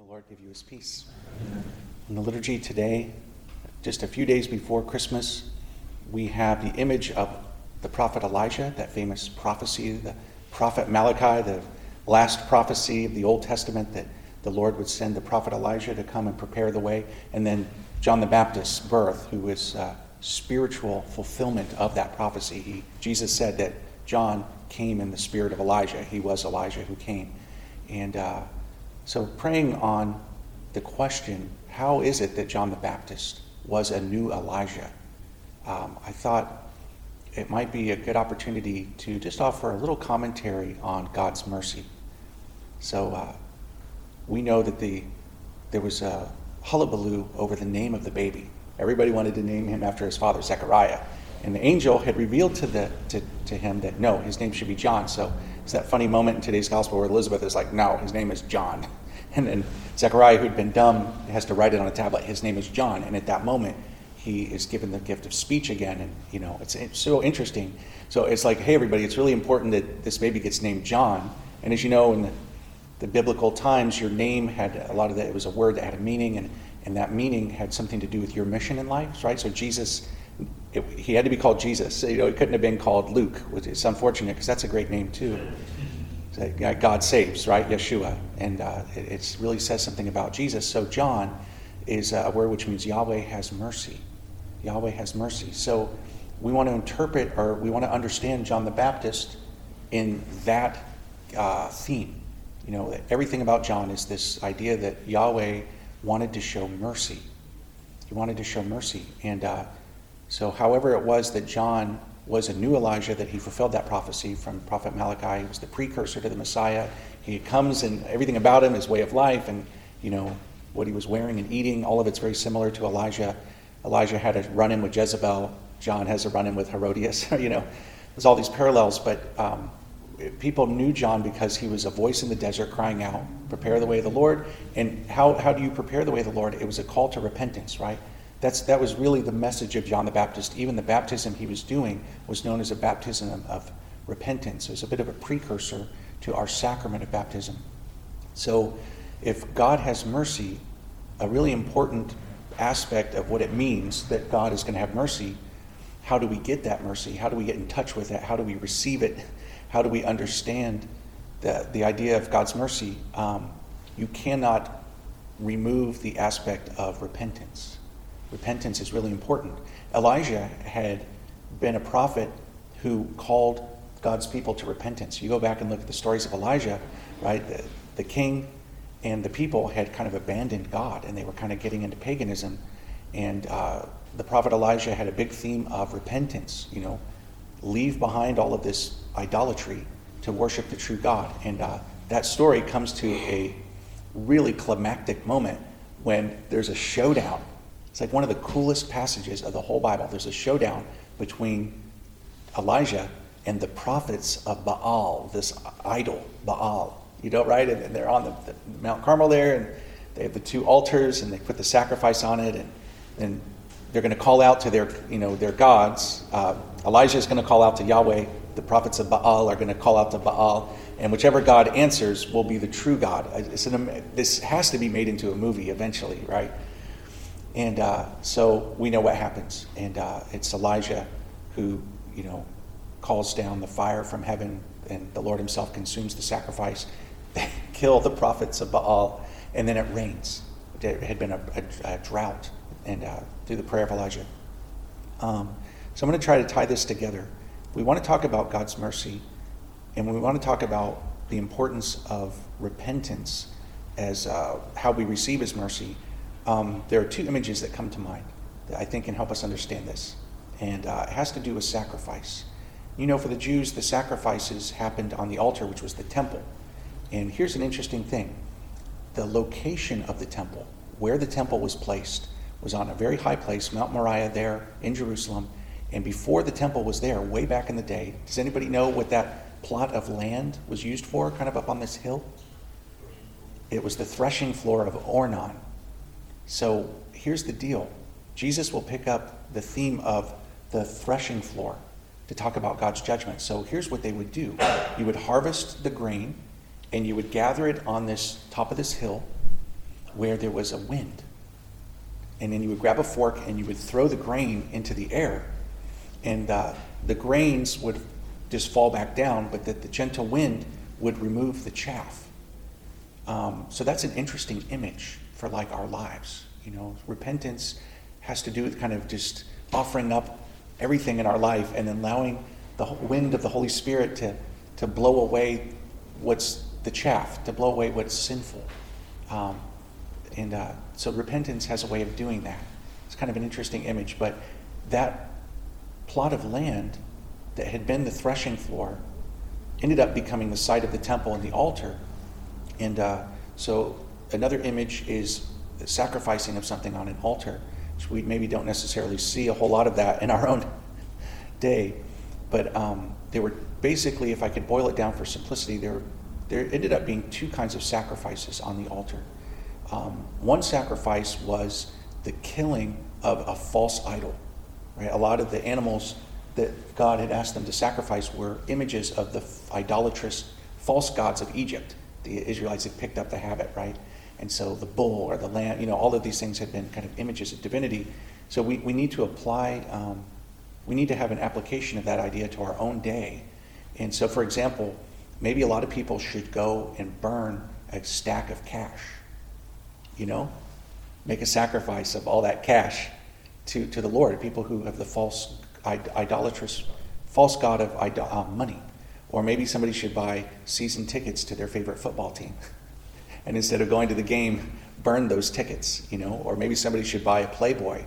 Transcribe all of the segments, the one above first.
the Lord give you his peace. In the liturgy today, just a few days before Christmas, we have the image of the prophet Elijah, that famous prophecy, the prophet Malachi, the last prophecy of the Old Testament that the Lord would send the prophet Elijah to come and prepare the way, and then John the Baptist's birth, who is uh, spiritual fulfillment of that prophecy. He, Jesus said that John came in the spirit of Elijah. He was Elijah who came. And uh, so, praying on the question, how is it that John the Baptist was a new Elijah? Um, I thought it might be a good opportunity to just offer a little commentary on God's mercy. So, uh, we know that the there was a hullabaloo over the name of the baby. Everybody wanted to name him after his father, Zechariah. And the angel had revealed to, the, to, to him that no, his name should be John. So it's that funny moment in today's gospel where Elizabeth is like, no, his name is John. And then Zechariah, who'd been dumb, has to write it on a tablet. His name is John. And at that moment, he is given the gift of speech again. And, you know, it's, it's so interesting. So it's like, hey, everybody, it's really important that this baby gets named John. And as you know, in the, the biblical times, your name had a lot of that, it was a word that had a meaning. And, and that meaning had something to do with your mission in life, right? So Jesus it, he had to be called Jesus. You know, he couldn't have been called Luke, which is unfortunate because that's a great name too. God saves, right? Yeshua, and uh, it really says something about Jesus. So John is a word which means Yahweh has mercy. Yahweh has mercy. So we want to interpret or we want to understand John the Baptist in that uh, theme. You know, everything about John is this idea that Yahweh wanted to show mercy. He wanted to show mercy, and uh, so, however, it was that John was a new Elijah, that he fulfilled that prophecy from Prophet Malachi. He was the precursor to the Messiah. He comes and everything about him, his way of life, and you know what he was wearing and eating, all of it's very similar to Elijah. Elijah had a run in with Jezebel. John has a run in with Herodias. you know, there's all these parallels, but um, people knew John because he was a voice in the desert crying out, "Prepare the way of the Lord." And how how do you prepare the way of the Lord? It was a call to repentance, right? That's, that was really the message of John the Baptist. Even the baptism he was doing was known as a baptism of repentance. It was a bit of a precursor to our sacrament of baptism. So, if God has mercy, a really important aspect of what it means that God is going to have mercy, how do we get that mercy? How do we get in touch with it? How do we receive it? How do we understand the, the idea of God's mercy? Um, you cannot remove the aspect of repentance. Repentance is really important. Elijah had been a prophet who called God's people to repentance. You go back and look at the stories of Elijah, right? The, the king and the people had kind of abandoned God and they were kind of getting into paganism. And uh, the prophet Elijah had a big theme of repentance, you know, leave behind all of this idolatry to worship the true God. And uh, that story comes to a really climactic moment when there's a showdown it's like one of the coolest passages of the whole Bible. There's a showdown between Elijah and the prophets of Baal, this idol, Baal. You know, right? And they're on the, the Mount Carmel there, and they have the two altars, and they put the sacrifice on it, and then they're going to call out to their, you know, their gods. Uh, Elijah is going to call out to Yahweh. The prophets of Baal are going to call out to Baal, and whichever God answers will be the true God. An, this has to be made into a movie eventually, right? And uh, so we know what happens. And uh, it's Elijah who, you know, calls down the fire from heaven, and the Lord himself consumes the sacrifice. They kill the prophets of Baal, and then it rains. There had been a, a, a drought, and uh, through the prayer of Elijah. Um, so I'm going to try to tie this together. We want to talk about God's mercy, and we want to talk about the importance of repentance as uh, how we receive His mercy um, there are two images that come to mind that I think can help us understand this. And uh, it has to do with sacrifice. You know, for the Jews, the sacrifices happened on the altar, which was the temple. And here's an interesting thing the location of the temple, where the temple was placed, was on a very high place, Mount Moriah, there in Jerusalem. And before the temple was there, way back in the day, does anybody know what that plot of land was used for, kind of up on this hill? It was the threshing floor of Ornan, so here's the deal Jesus will pick up the theme of the threshing floor to talk about God's judgment. So here's what they would do you would harvest the grain and you would gather it on this top of this hill where there was a wind. And then you would grab a fork and you would throw the grain into the air, and uh, the grains would just fall back down, but that the gentle wind would remove the chaff. Um, so that's an interesting image for like our lives. You know, repentance has to do with kind of just offering up everything in our life and allowing the wind of the Holy Spirit to, to blow away what's the chaff, to blow away what's sinful. Um, and uh, so repentance has a way of doing that. It's kind of an interesting image, but that plot of land that had been the threshing floor ended up becoming the site of the temple and the altar. And uh, so another image is sacrificing of something on an altar, which we maybe don't necessarily see a whole lot of that in our own day. But um, there were basically, if I could boil it down for simplicity, there, there ended up being two kinds of sacrifices on the altar. Um, one sacrifice was the killing of a false idol. Right? A lot of the animals that God had asked them to sacrifice were images of the idolatrous false gods of Egypt. The Israelites had picked up the habit, right? And so the bull or the lamb, you know, all of these things had been kind of images of divinity. So we, we need to apply, um, we need to have an application of that idea to our own day. And so, for example, maybe a lot of people should go and burn a stack of cash, you know, make a sacrifice of all that cash to, to the Lord, people who have the false idolatrous false god of uh, money. Or maybe somebody should buy season tickets to their favorite football team. and instead of going to the game, burn those tickets, you know. Or maybe somebody should buy a Playboy,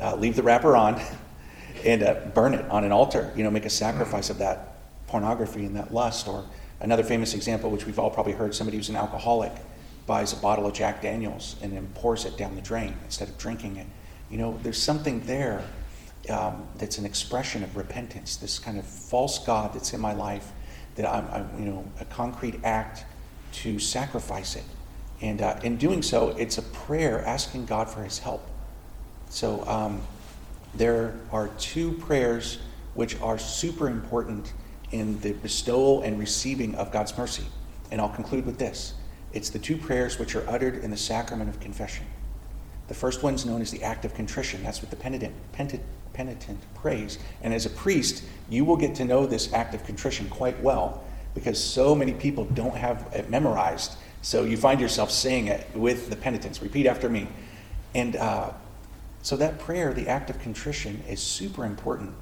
uh, leave the wrapper on, and uh, burn it on an altar, you know, make a sacrifice of that pornography and that lust. Or another famous example, which we've all probably heard somebody who's an alcoholic buys a bottle of Jack Daniels and then pours it down the drain instead of drinking it. You know, there's something there um, that's an expression of repentance, this kind of false God that's in my life, that I'm, I'm you know, a concrete act to sacrifice it. And uh, in doing so, it's a prayer asking God for his help. So um, there are two prayers which are super important in the bestowal and receiving of God's mercy. And I'll conclude with this it's the two prayers which are uttered in the sacrament of confession. The first one's known as the act of contrition. That's what the penitent, penitent, penitent prays. And as a priest, you will get to know this act of contrition quite well because so many people don't have it memorized. So you find yourself saying it with the penitents. Repeat after me. And uh, so that prayer, the act of contrition, is super important.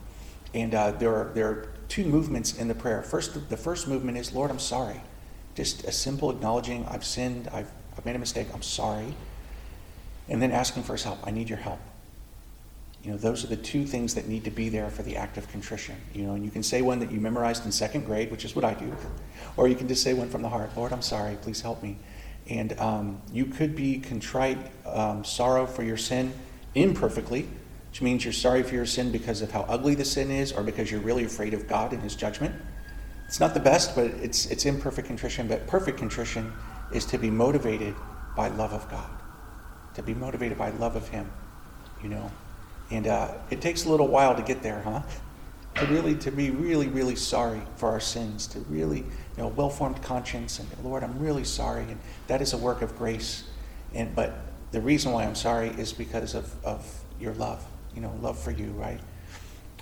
And uh, there, are, there are two movements in the prayer. First, the first movement is, Lord, I'm sorry. Just a simple acknowledging, I've sinned, I've, I've made a mistake, I'm sorry. And then asking for his help. I need your help. You know, those are the two things that need to be there for the act of contrition. You know, and you can say one that you memorized in second grade, which is what I do, or you can just say one from the heart. Lord, I'm sorry. Please help me. And um, you could be contrite, um, sorrow for your sin imperfectly, which means you're sorry for your sin because of how ugly the sin is, or because you're really afraid of God and His judgment. It's not the best, but it's it's imperfect contrition. But perfect contrition is to be motivated by love of God, to be motivated by love of Him. You know. And uh, it takes a little while to get there, huh? To really, to be really, really sorry for our sins, to really, you know, well-formed conscience, and Lord, I'm really sorry, and that is a work of grace. And but the reason why I'm sorry is because of, of your love, you know, love for you, right?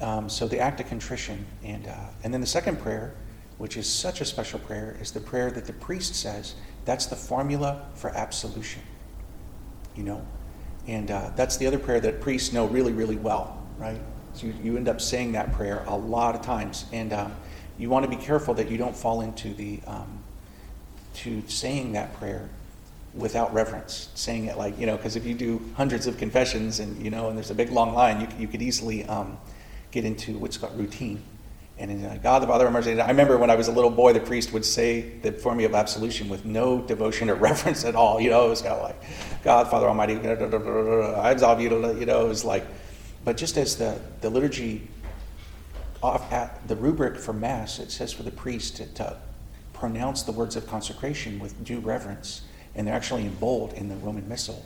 Um, so the act of contrition, and uh, and then the second prayer, which is such a special prayer, is the prayer that the priest says. That's the formula for absolution. You know, and uh, that's the other prayer that priests know really, really well, right? So you, you end up saying that prayer a lot of times. And um, you want to be careful that you don't fall into the, um, to saying that prayer without reverence, saying it like, you know, because if you do hundreds of confessions and, you know, and there's a big long line, you, you could easily um, get into what's called routine. And in God the Father, mercy. I remember when I was a little boy, the priest would say the formula of absolution with no devotion or reverence at all. You know, it was kind of like, God, Father Almighty, I absolve you. You know, it was like, but just as the, the liturgy, off at the rubric for Mass, it says for the priest to, to pronounce the words of consecration with due reverence, and they're actually in bold in the Roman Missal.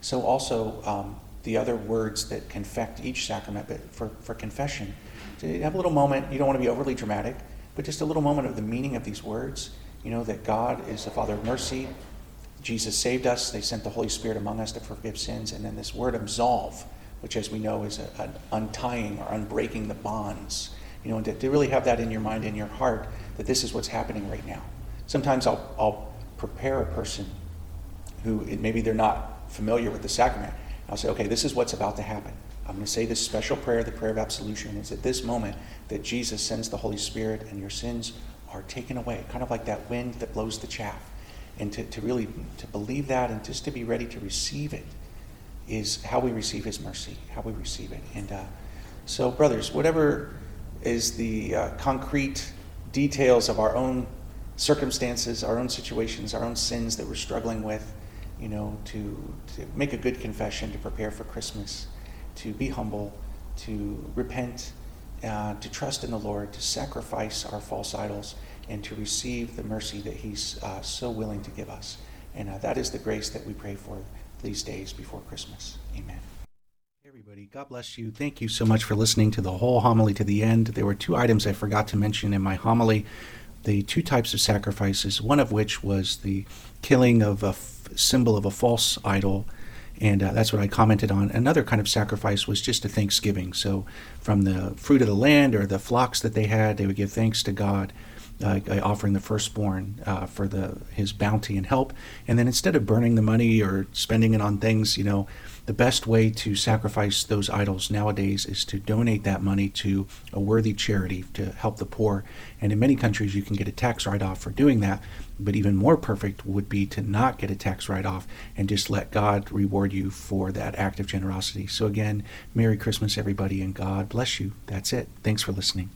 So also um, the other words that confect each sacrament, but for, for confession to have a little moment. You don't want to be overly dramatic, but just a little moment of the meaning of these words. You know, that God is the Father of mercy, Jesus saved us, they sent the Holy Spirit among us to forgive sins, and then this word absolve, which, as we know, is a, an untying or unbreaking the bonds. You know, and to, to really have that in your mind and your heart that this is what's happening right now. Sometimes I'll, I'll prepare a person who maybe they're not familiar with the sacrament. I'll say, okay, this is what's about to happen. I'm going to say this special prayer, the prayer of absolution. It's at this moment that Jesus sends the Holy Spirit and your sins are taken away, kind of like that wind that blows the chaff. And to, to really to believe that and just to be ready to receive it is how we receive His mercy, how we receive it. And uh, so, brothers, whatever is the uh, concrete details of our own circumstances, our own situations, our own sins that we're struggling with, you know, to, to make a good confession, to prepare for Christmas, to be humble, to repent, uh, to trust in the Lord, to sacrifice our false idols, and to receive the mercy that He's uh, so willing to give us. And uh, that is the grace that we pray for these days before Christmas. Amen. Everybody, God bless you. Thank you so much for listening to the whole homily to the end. There were two items I forgot to mention in my homily the two types of sacrifices, one of which was the killing of a f- symbol of a false idol. And uh, that's what I commented on. Another kind of sacrifice was just a thanksgiving. So, from the fruit of the land or the flocks that they had, they would give thanks to God uh, offering the firstborn uh, for the his bounty and help. And then instead of burning the money or spending it on things, you know, the best way to sacrifice those idols nowadays is to donate that money to a worthy charity to help the poor. And in many countries, you can get a tax write off for doing that. But even more perfect would be to not get a tax write off and just let God reward you for that act of generosity. So, again, Merry Christmas, everybody, and God bless you. That's it. Thanks for listening.